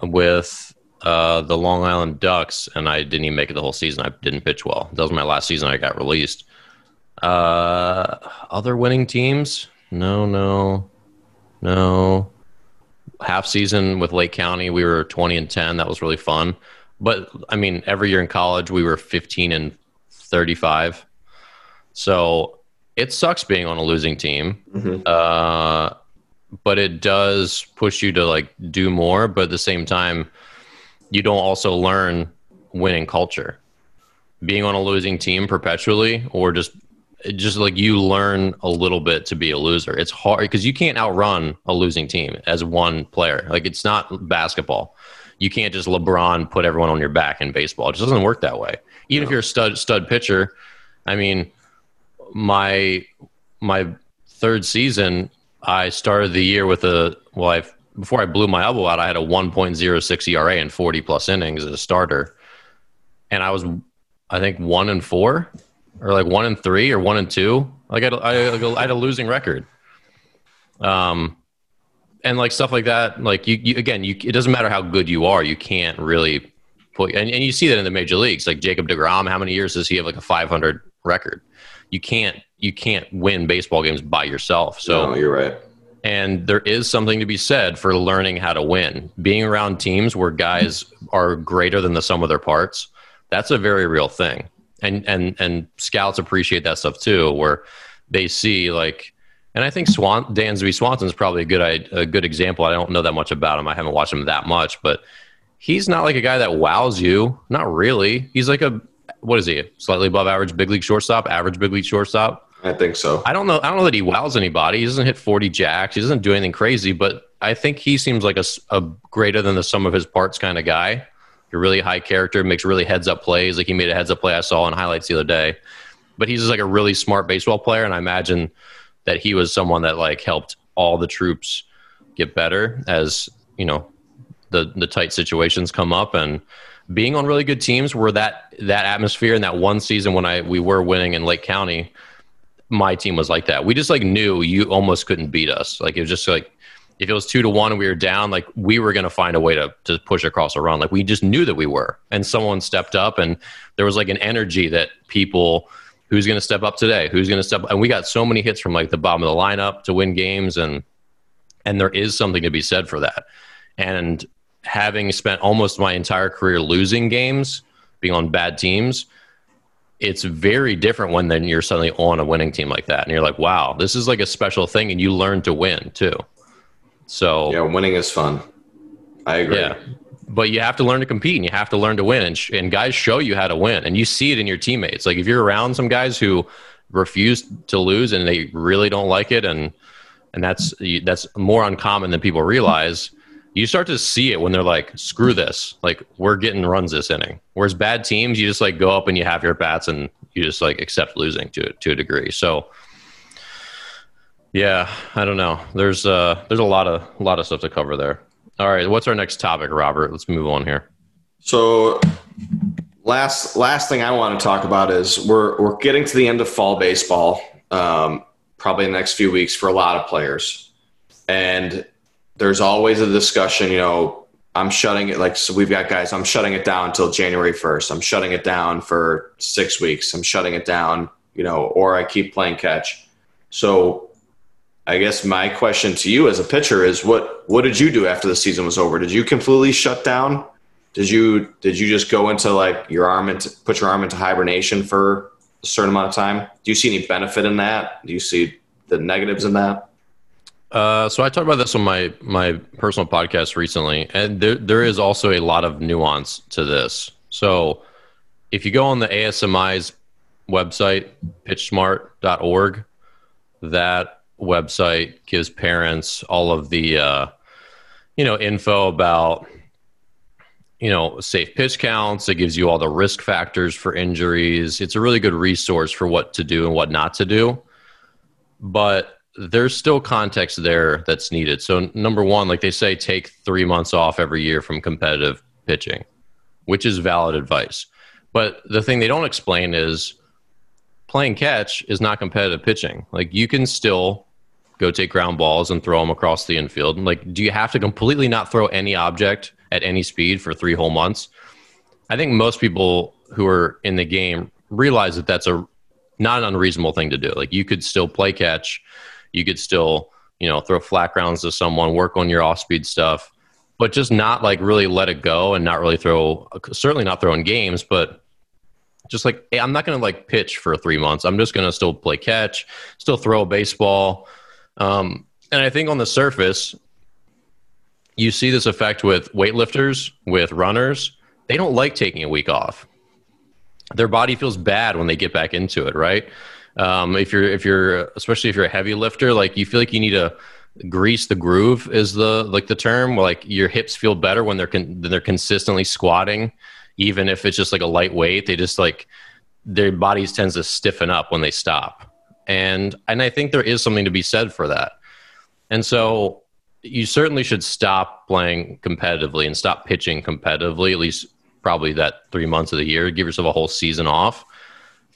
with uh, the Long Island Ducks, and I didn't even make it the whole season. I didn't pitch well. That was my last season. I got released. Uh, other winning teams? No, no, no. Half season with Lake County, we were twenty and ten. That was really fun. But I mean, every year in college, we were fifteen and thirty-five. So it sucks being on a losing team. Mm-hmm. Uh, but it does push you to like do more. But at the same time you don't also learn winning culture. Being on a losing team perpetually, or just just like you learn a little bit to be a loser. It's hard because you can't outrun a losing team as one player. Like it's not basketball. You can't just LeBron put everyone on your back in baseball. It just doesn't work that way. Even no. if you're a stud stud pitcher, I mean, my my third season, I started the year with a well, I've before I blew my elbow out, I had a 1.06 ERA and 40 plus innings as a starter. And I was, I think, one and four or like one and three or one and two. Like I, I, I had a losing record. Um, and like stuff like that, like you, you again, you, it doesn't matter how good you are, you can't really put, and, and you see that in the major leagues, like Jacob DeGrom, how many years does he have like a 500 record? You can't, you can't win baseball games by yourself. So no, you're right and there is something to be said for learning how to win. Being around teams where guys are greater than the sum of their parts, that's a very real thing. And and and scouts appreciate that stuff too, where they see like, and I think Swan Dansby Swanson is probably a good a good example. I don't know that much about him. I haven't watched him that much, but he's not like a guy that wows you. Not really. He's like a what is he? Slightly above average big league shortstop, average big league shortstop I think so. I don't know. I don't know that he wows anybody. He doesn't hit 40 jacks. He doesn't do anything crazy, but I think he seems like a, a greater than the sum of his parts kind of guy. A really high character, makes really heads up plays. Like he made a heads up play I saw in highlights the other day. But he's just like a really smart baseball player, and I imagine that he was someone that like helped all the troops get better as you know the the tight situations come up and being on really good teams where that that atmosphere and that one season when I we were winning in Lake County my team was like that. We just like knew you almost couldn't beat us. Like it was just like if it was two to one and we were down, like we were going to find a way to to push across a run. Like we just knew that we were, and someone stepped up, and there was like an energy that people who's going to step up today, who's going to step, and we got so many hits from like the bottom of the lineup to win games, and and there is something to be said for that. And having spent almost my entire career losing games, being on bad teams, it's very different when then you're suddenly on a winning team like that and you're like wow this is like a special thing and you learn to win too. So yeah winning is fun. I agree. Yeah. But you have to learn to compete and you have to learn to win and, sh- and guys show you how to win and you see it in your teammates. Like if you're around some guys who refuse to lose and they really don't like it and and that's that's more uncommon than people realize you start to see it when they're like, screw this. Like, we're getting runs this inning. Whereas bad teams, you just like go up and you have your bats and you just like accept losing to to a degree. So yeah, I don't know. There's uh there's a lot of a lot of stuff to cover there. All right, what's our next topic, Robert? Let's move on here. So last last thing I want to talk about is we're we're getting to the end of fall baseball. Um, probably the next few weeks for a lot of players. And there's always a discussion, you know, I'm shutting it like so we've got guys, I'm shutting it down until January 1st. I'm shutting it down for 6 weeks. I'm shutting it down, you know, or I keep playing catch. So I guess my question to you as a pitcher is what what did you do after the season was over? Did you completely shut down? Did you did you just go into like your arm into put your arm into hibernation for a certain amount of time? Do you see any benefit in that? Do you see the negatives in that? Uh, so I talked about this on my my personal podcast recently, and there there is also a lot of nuance to this. So if you go on the ASMI's website, pitchsmart.org, that website gives parents all of the uh, you know info about you know, safe pitch counts. It gives you all the risk factors for injuries. It's a really good resource for what to do and what not to do. But there's still context there that's needed. So, number one, like they say, take three months off every year from competitive pitching, which is valid advice. But the thing they don't explain is playing catch is not competitive pitching. Like, you can still go take ground balls and throw them across the infield. Like, do you have to completely not throw any object at any speed for three whole months. I think most people who are in the game realize that that's a not an unreasonable thing to do. Like you could still play catch, you could still you know throw flat grounds to someone, work on your off speed stuff, but just not like really let it go and not really throw. Certainly not throwing games, but just like hey, I'm not going to like pitch for three months. I'm just going to still play catch, still throw a baseball. Um, and I think on the surface, you see this effect with weightlifters, with runners. They don't like taking a week off. Their body feels bad when they get back into it, right? Um, if you're, if you're, especially if you're a heavy lifter, like you feel like you need to grease the groove is the like the term. Like your hips feel better when they're con- they're consistently squatting, even if it's just like a light weight. They just like their bodies tends to stiffen up when they stop, and and I think there is something to be said for that. And so you certainly should stop playing competitively and stop pitching competitively, at least probably that three months of the year. Give yourself a whole season off.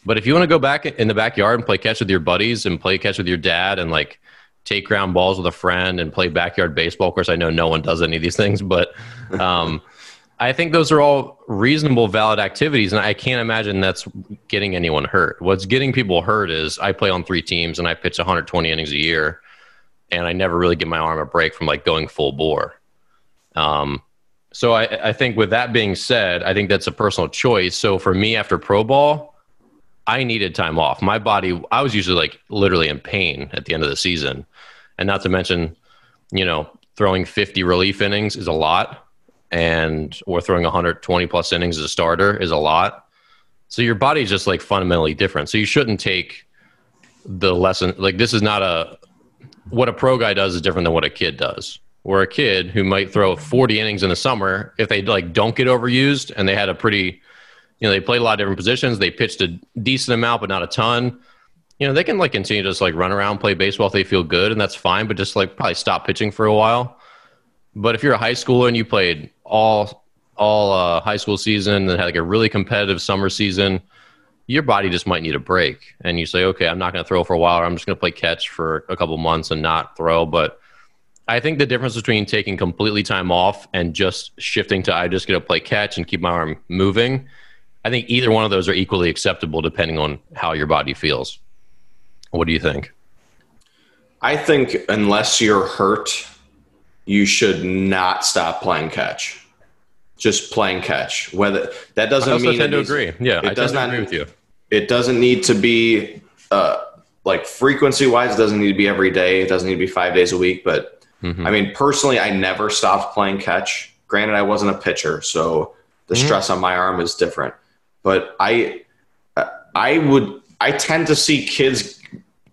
But if you want to go back in the backyard and play catch with your buddies and play catch with your dad and like take ground balls with a friend and play backyard baseball, of course, I know no one does any of these things, but um, I think those are all reasonable, valid activities. And I can't imagine that's getting anyone hurt. What's getting people hurt is I play on three teams and I pitch 120 innings a year and I never really give my arm a break from like going full bore. Um, so I, I think with that being said, I think that's a personal choice. So for me, after pro ball, I needed time off. My body, I was usually like literally in pain at the end of the season, and not to mention, you know, throwing 50 relief innings is a lot, and or throwing 120 plus innings as a starter is a lot. So your body's just like fundamentally different. So you shouldn't take the lesson like this is not a what a pro guy does is different than what a kid does. Where a kid who might throw 40 innings in the summer, if they like don't get overused and they had a pretty, you know, they played a lot of different positions, they pitched a decent amount but not a ton. You know, they can like continue to just like run around, play baseball if they feel good, and that's fine. But just like probably stop pitching for a while. But if you're a high schooler and you played all all uh, high school season and had like a really competitive summer season, your body just might need a break and you say okay i'm not going to throw for a while or i'm just going to play catch for a couple months and not throw but i think the difference between taking completely time off and just shifting to i just get to play catch and keep my arm moving i think either one of those are equally acceptable depending on how your body feels what do you think i think unless you're hurt you should not stop playing catch just playing catch. Whether that doesn't I mean tend to agree. Yeah, it I does not agree with you. It doesn't need to be uh, like frequency wise. It doesn't need to be every day. It doesn't need to be five days a week. But mm-hmm. I mean, personally, I never stopped playing catch. Granted, I wasn't a pitcher, so the mm-hmm. stress on my arm is different. But I, I would, I tend to see kids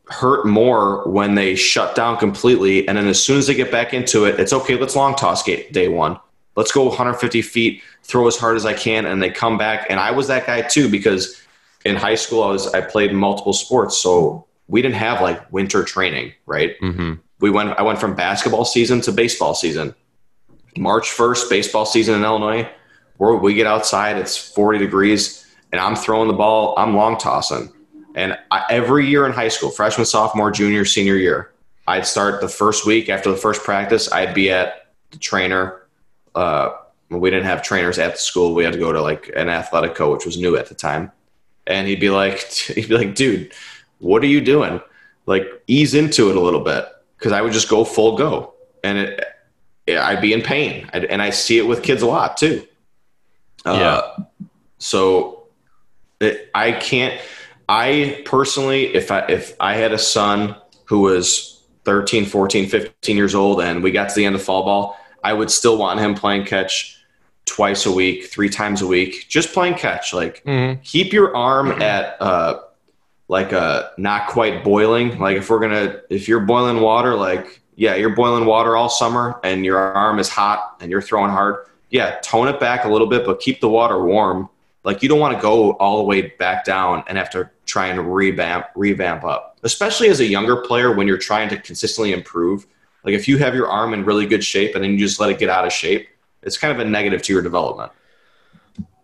hurt more when they shut down completely, and then as soon as they get back into it, it's okay. Let's long toss day one let's go 150 feet, throw as hard as I can, and they come back. And I was that guy too because in high school I was I played multiple sports, so we didn't have like winter training, right? Mm-hmm. We went. I went from basketball season to baseball season. March 1st, baseball season in Illinois, where we get outside, it's 40 degrees, and I'm throwing the ball, I'm long tossing. And I, every year in high school, freshman, sophomore, junior, senior year, I'd start the first week after the first practice, I'd be at the trainer uh, we didn't have trainers at the school. We had to go to like an athletic coach, which was new at the time. And he'd be like, he'd be like, dude, what are you doing? Like ease into it a little bit. Cause I would just go full go and it, I'd be in pain. I'd, and I see it with kids a lot too. Uh, yeah. So it, I can't, I personally, if I, if I had a son who was 13, 14, 15 years old and we got to the end of fall ball I would still want him playing catch twice a week, three times a week, just playing catch. Like mm-hmm. keep your arm mm-hmm. at uh, like a not quite boiling. Like if we're gonna, if you're boiling water, like yeah, you're boiling water all summer and your arm is hot and you're throwing hard. yeah, tone it back a little bit, but keep the water warm. Like you don't want to go all the way back down and have to try and revamp revamp up. Especially as a younger player when you're trying to consistently improve. Like if you have your arm in really good shape and then you just let it get out of shape, it's kind of a negative to your development.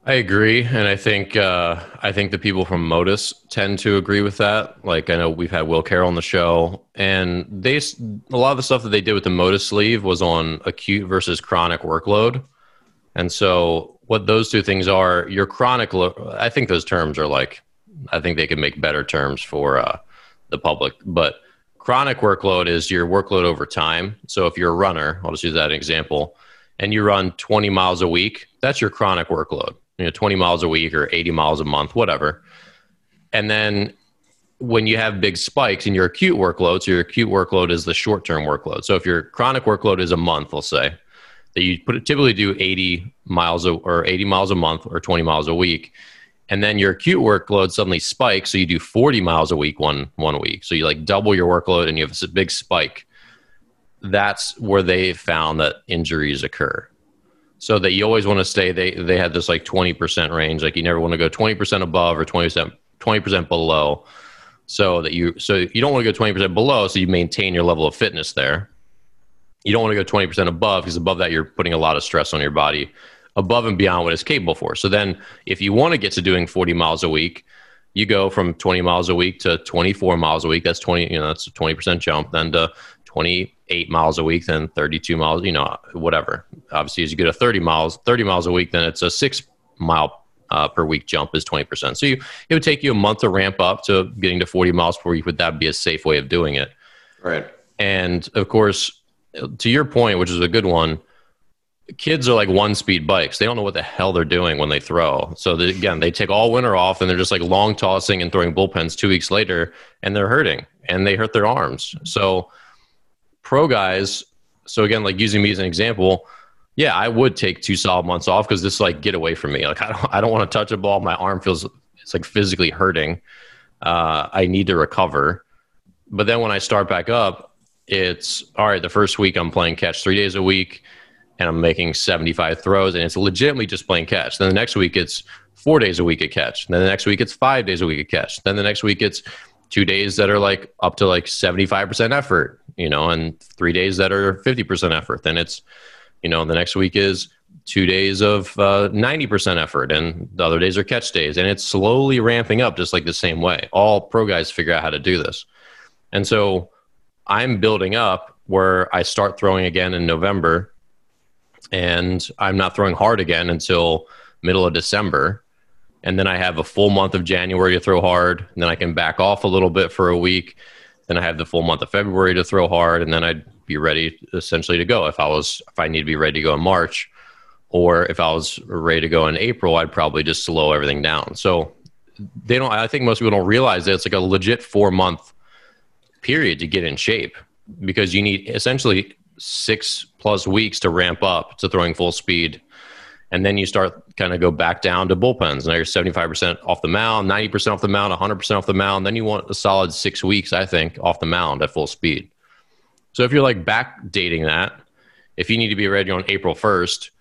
I agree, and I think uh, I think the people from Motus tend to agree with that. Like I know we've had Will Carroll on the show, and they a lot of the stuff that they did with the Motus sleeve was on acute versus chronic workload, and so what those two things are, your chronic. I think those terms are like, I think they can make better terms for uh, the public, but chronic workload is your workload over time. So if you're a runner, I'll just use that example, and you run 20 miles a week, that's your chronic workload you know 20 miles a week or 80 miles a month whatever and then when you have big spikes in your acute workload so your acute workload is the short term workload so if your chronic workload is a month let's say that you put, typically do 80 miles a, or 80 miles a month or 20 miles a week. And then your acute workload suddenly spikes so you do 40 miles a week one one week. So you like double your workload and you have a big spike. That's where they found that injuries occur. So that you always want to stay they they had this like 20% range. Like you never want to go 20% above or 20% 20% below. So that you so you don't want to go 20% below so you maintain your level of fitness there you don't want to go 20% above because above that you're putting a lot of stress on your body above and beyond what it's capable for so then if you want to get to doing 40 miles a week you go from 20 miles a week to 24 miles a week that's 20 you know that's a 20% jump then to 28 miles a week, then 32 miles, you know, whatever. Obviously, as you get to 30 miles, 30 miles a week, then it's a six mile uh, per week jump is 20%. So you, it would take you a month to ramp up to getting to 40 miles per week. Would that be a safe way of doing it? Right. And of course, to your point, which is a good one, kids are like one speed bikes. They don't know what the hell they're doing when they throw. So they, again, they take all winter off and they're just like long tossing and throwing bullpens two weeks later and they're hurting and they hurt their arms. So pro guys, so again, like using me as an example, yeah, I would take two solid months off because this like get away from me. Like I don't I don't want to touch a ball. My arm feels it's like physically hurting. Uh, I need to recover. But then when I start back up, it's all right. The first week I'm playing catch three days a week, and I'm making 75 throws, and it's legitimately just playing catch. Then the next week it's four days a week at catch. Then the next week it's five days a week at catch. Then the next week it's two days that are like up to like 75% effort, you know, and three days that are 50% effort. Then it's, you know, the next week is two days of uh, 90% effort and the other days are catch days. And it's slowly ramping up just like the same way. All pro guys figure out how to do this. And so I'm building up where I start throwing again in November and I'm not throwing hard again until middle of December and then I have a full month of January to throw hard, and then I can back off a little bit for a week. Then I have the full month of February to throw hard, and then I'd be ready essentially to go if I was if I need to be ready to go in March, or if I was ready to go in April, I'd probably just slow everything down. So they don't. I think most people don't realize that it's like a legit four month period to get in shape because you need essentially six plus weeks to ramp up to throwing full speed and then you start kind of go back down to bullpens. Now you're 75% off the mound, 90% off the mound, 100% off the mound. Then you want a solid six weeks, I think, off the mound at full speed. So if you're like backdating that, if you need to be ready on April 1st,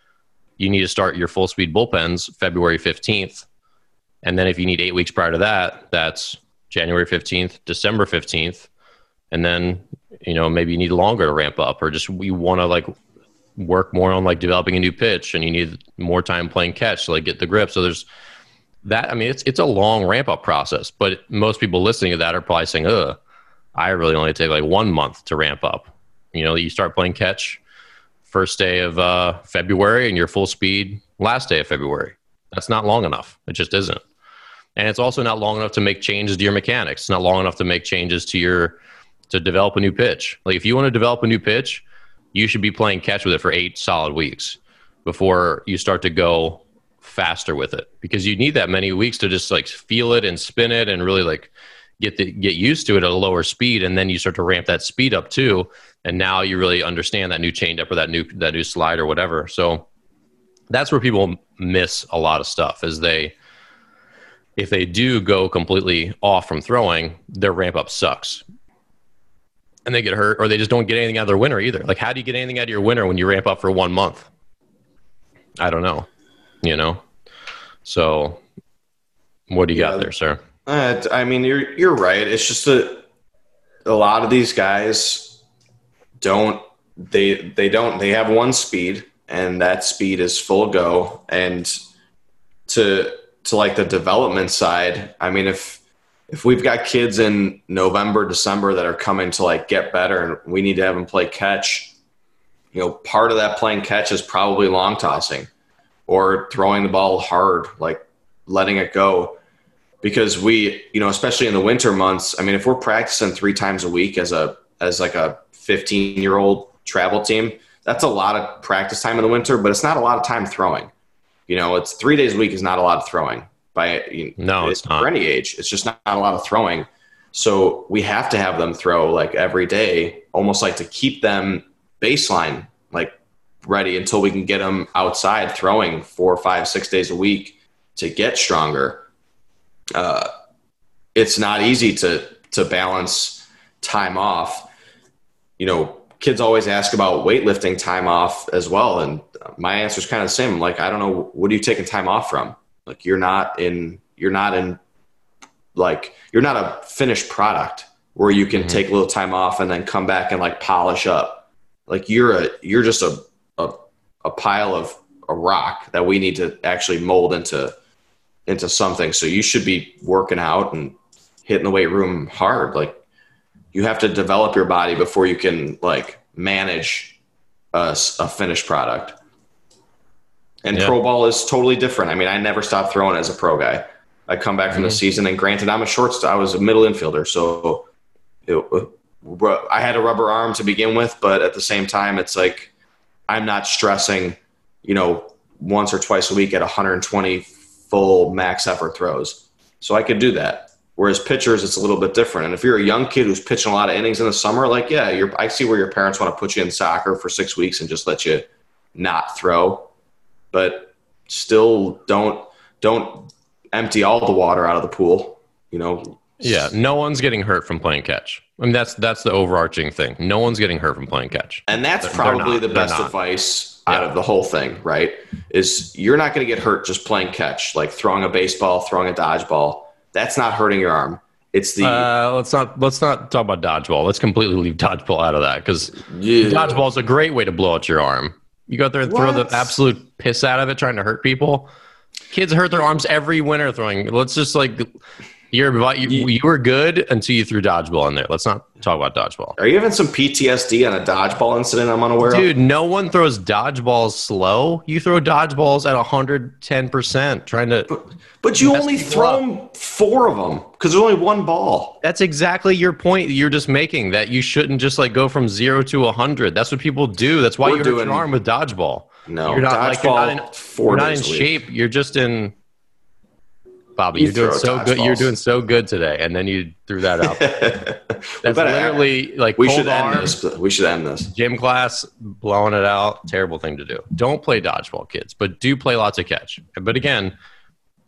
you need to start your full speed bullpens February 15th. And then if you need eight weeks prior to that, that's January 15th, December 15th. And then, you know, maybe you need longer to ramp up or just you want to like work more on like developing a new pitch and you need more time playing catch to like get the grip. So there's that. I mean, it's it's a long ramp up process, but most people listening to that are probably saying, "Ugh, I really only take like one month to ramp up." You know, you start playing catch first day of uh, February and you're full speed last day of February. That's not long enough. It just isn't. And it's also not long enough to make changes to your mechanics. It's not long enough to make changes to your to develop a new pitch. Like if you want to develop a new pitch, you should be playing catch with it for eight solid weeks before you start to go faster with it because you need that many weeks to just like feel it and spin it and really like get the, get used to it at a lower speed and then you start to ramp that speed up too and now you really understand that new changeup or that new that new slide or whatever so that's where people miss a lot of stuff is they if they do go completely off from throwing their ramp up sucks and they get hurt or they just don't get anything out of their winter either. Like, how do you get anything out of your winter when you ramp up for one month? I don't know. You know, so what do you Yeah. got there, sir? Uh, I mean, you're you're right. It's just that a lot of these guys don't they they don't they have one speed and that speed is full go and to to like the development side. I mean, if if we've got kids in November, December that are coming to like get better and we need to have them play catch, you know, part of that playing catch is probably long tossing or throwing the ball hard, like letting it go because we, you know, especially in the winter months, I mean, if we're practicing three times a week as a as like a 15 year old travel team, that's a lot of practice time in the winter, but it's not a lot of time throwing. You know, it's three days a week is not a lot of throwing by you No, it's not. for any age. It's just not, not a lot of throwing. So we have to have them throw like every day, almost like to keep them baseline like ready until we can get them outside throwing four, five, six days a week to get stronger uh, it's not easy to to balance time off. You know, kids always ask about weightlifting time off as well, and my answer is kind of the same. Like, I don't know, what are you taking time off from? Like, you're not in, you're not in, like, you're not a finished product where you can Mhm. take a little time off and then come back and like polish up. Like, you're a, you're just a, a, a pile of a rock that we need to actually mold into into something. So you should be working out and hitting the weight room hard. Like you have to develop your body before you can like manage a finished product. And Yeah. pro ball is totally different. I mean, I never stopped throwing as a pro guy. I come back from the Mhm. season, and granted, I'm a shortstop. I was a middle infielder, so it, I had a rubber arm to begin with. But at the same time, it's like I'm not stressing, you know, once or twice a week at 120 full max effort throws. So I could do that. Whereas pitchers, it's a little bit different. And if you're a young kid who's pitching a lot of innings in the summer, like yeah, you're, I see where your parents want to put you in soccer for six weeks and just let you not throw, but still don't don't empty all the water out of the pool. You know, Yeah, no one's getting hurt from playing catch. I mean, that's that's the overarching thing. No one's getting hurt from playing catch. And that's They're- they're probably not. the best advice out of the whole thing, right? Is you're not going to get hurt just playing catch, like throwing a baseball, throwing a dodgeball. That's not hurting your arm. It's the Uh, let's not let's not talk about dodgeball. Let's completely leave dodgeball out of that because yeah. dodgeball is a great way to blow out your arm. You go out there and throw the absolute piss out of it, trying to hurt people. Kids hurt their arms every winter throwing. Let's just like you're you, you were good until you threw dodgeball in there. Let's not talk about dodgeball. Are you having some PTSD on a dodgeball incident I'm unaware of? Dude, no one throws dodgeballs slow. You throw dodgeballs at 110%, trying to. But you only throw throw 'em four of them because there's only one ball. That's exactly your point you're just making that you shouldn't just like go from zero to 100. That's what people do. That's why We're you hurt doing- your arm with dodgeball. No, You're not dodgeball like you're not in, four you're not in days a week. shape. You're just in. Bobby, You you're doing so good. You're doing so good today, and then you threw that out. That's literally like we should end this. We should end this. gym class, blowing it out. Terrible thing to do. Don't play dodgeball, kids, but do play lots of catch. But again,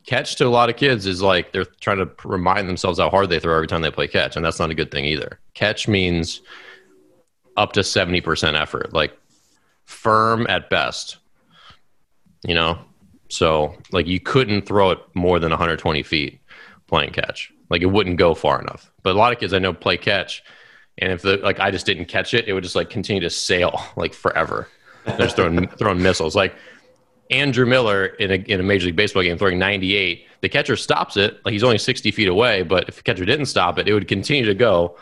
catch to a lot of kids is like they're trying to remind themselves how hard they throw every time they play catch, and that's not a good thing either. Catch means up to seventy percent effort, like firm at best. You know, so like you couldn't throw it more than 120 feet playing catch. Like it wouldn't go far enough. But a lot of kids I know play catch, and if the like I just didn't catch it, it would just like continue to sail like forever. They're just throwing throwing missiles. Like Andrew Miller in a in a Major League Baseball game throwing 98, the catcher stops it. Like he's only 60 feet away, but if the catcher didn't stop it, it would continue to go,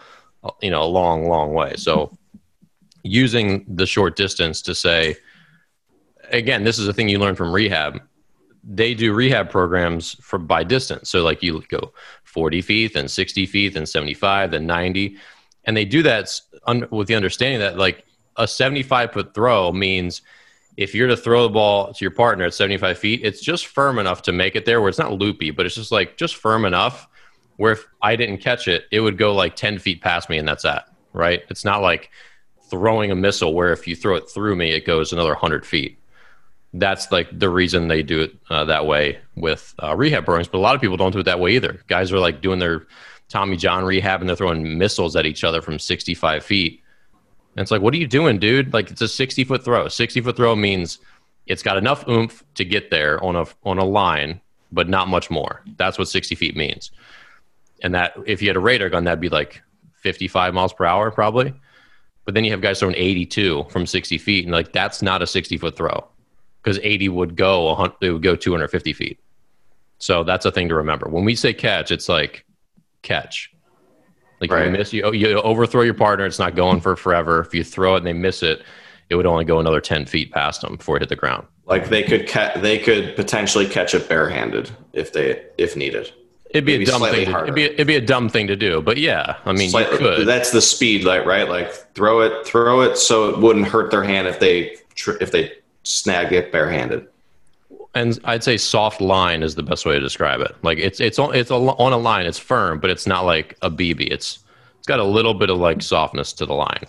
uh, you know, a long, long way. So using the short distance to say, again, this is a thing you learn from rehab. They do rehab programs for by distance. So like you go 40 feet, then 60 feet, then 75, then 90, and they do that with the understanding that like a 75 foot throw means if you're to throw the ball to your partner at 75 feet, it's just firm enough to make it there where it's not loopy, but it's just like just firm enough where if I didn't catch it, it would go like 10 feet past me and that's that, right? It's not like throwing a missile where if you throw it through me, it goes another 100 feet. That's like the reason they do it uh, that way with uh, rehab programs. But a lot of people don't do it that way either. Guys are like doing their Tommy John rehab and they're throwing missiles at each other from 65 feet. And it's like, what are you doing, dude? Like, it's a 60 foot throw. 60 foot throw means it's got enough oomph to get there on a on a line, but not much more. That's what 60 feet means. And that if you had a radar gun, that'd be like 55 miles per hour probably. But then you have guys throwing 82 from 60 feet, and like that's not a 60 foot throw because 80 would go it would go 250 feet. So that's a thing to remember. When we say catch, it's like catch. Like right. you miss you you overthrow your partner, it's not going for forever. If you throw it and they miss it, it would only go another 10 feet past them before it hit the ground. Like they could ca- they could potentially catch it barehanded if they if needed. It'd be Maybe a dumb thing. To, it'd be it'd be a dumb thing to do, but yeah, I mean, slightly, you could. That's the speed, like right, like throw it, throw it, so it wouldn't hurt their hand if they if they snag it barehanded. And I'd say soft line is the best way to describe it. Like it's it's on it's on a line, it's firm, but it's not like a BB. It's it's got a little bit of like softness to the line.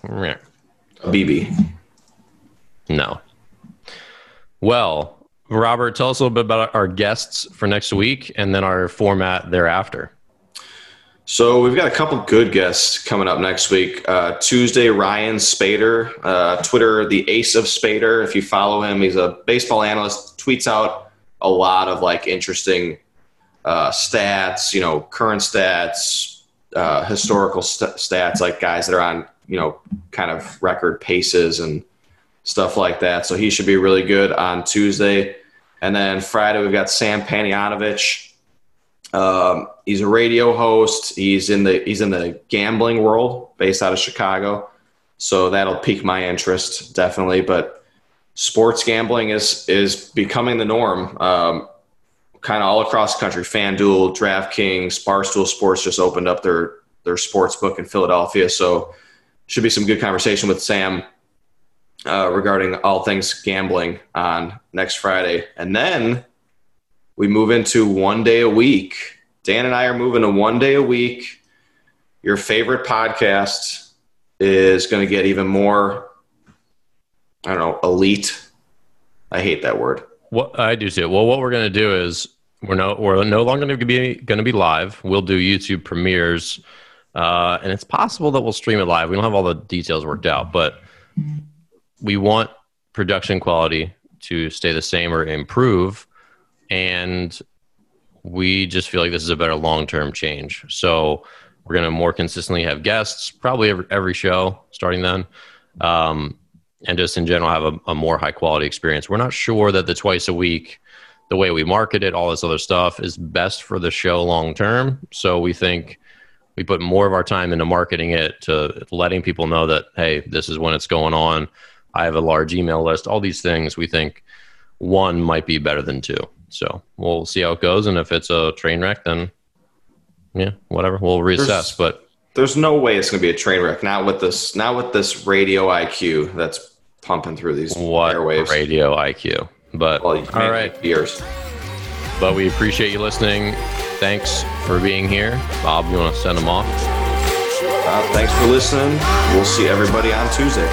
A BB. No. Well, Robert, tell us a little bit about our guests for next week and then our format thereafter. So we've got a couple good guests coming up next week. Uh, Tuesday, Ryan Spaeder, uh, Twitter, the Ace of Spaeder. If you follow him, he's a baseball analyst. Tweets out a lot of like interesting uh, stats, you know, current stats, uh, historical st- stats, like guys that are on, you know, kind of record paces and stuff like that. So he should be really good on Tuesday. And then Friday, we've got Sam Panayotovich. Um, he's a radio host. He's in the he's in the gambling world, based out of Chicago. So that'll pique my interest definitely. But sports gambling is is becoming the norm, um, kind of all across the country. FanDuel, DraftKings, Barstool Sports just opened up their their sports book in Philadelphia. So should be some good conversation with Sam uh, regarding all things gambling on next Friday. And then we move into one day a week. Dan and I are moving to one day a week. Your favorite podcast is going to get even more, I don't know, elite. I hate that word. What I do too. Well, what we're going to do is we're no we're no longer going to be going to be live. We'll do YouTube premieres, uh, and it's possible that we'll stream it live. We don't have all the details worked out, but we want production quality to stay the same or improve and we just feel like this is a better long-term change. So we're going to more consistently have guests probably every, every show starting then um, and just in general have a, a more high quality experience. We're not sure that the twice a week the way we market it all this other stuff is best for the show long term so we think we put more of our time into marketing it to letting people know that hey this is when it's going on. I have a large email list, all these things we think one might be better than two. So we'll see how it goes. And if it's a train wreck, then yeah, whatever. We'll reassess. There's, but there's no way it's going to be a train wreck. Not with this, not with this radio IQ that's pumping through these what airwaves. Radio IQ. But well, all right, years. But we appreciate you listening. Thanks for being here, Bob. You want to send them off? Uh, thanks for listening. We'll see everybody on Tuesday.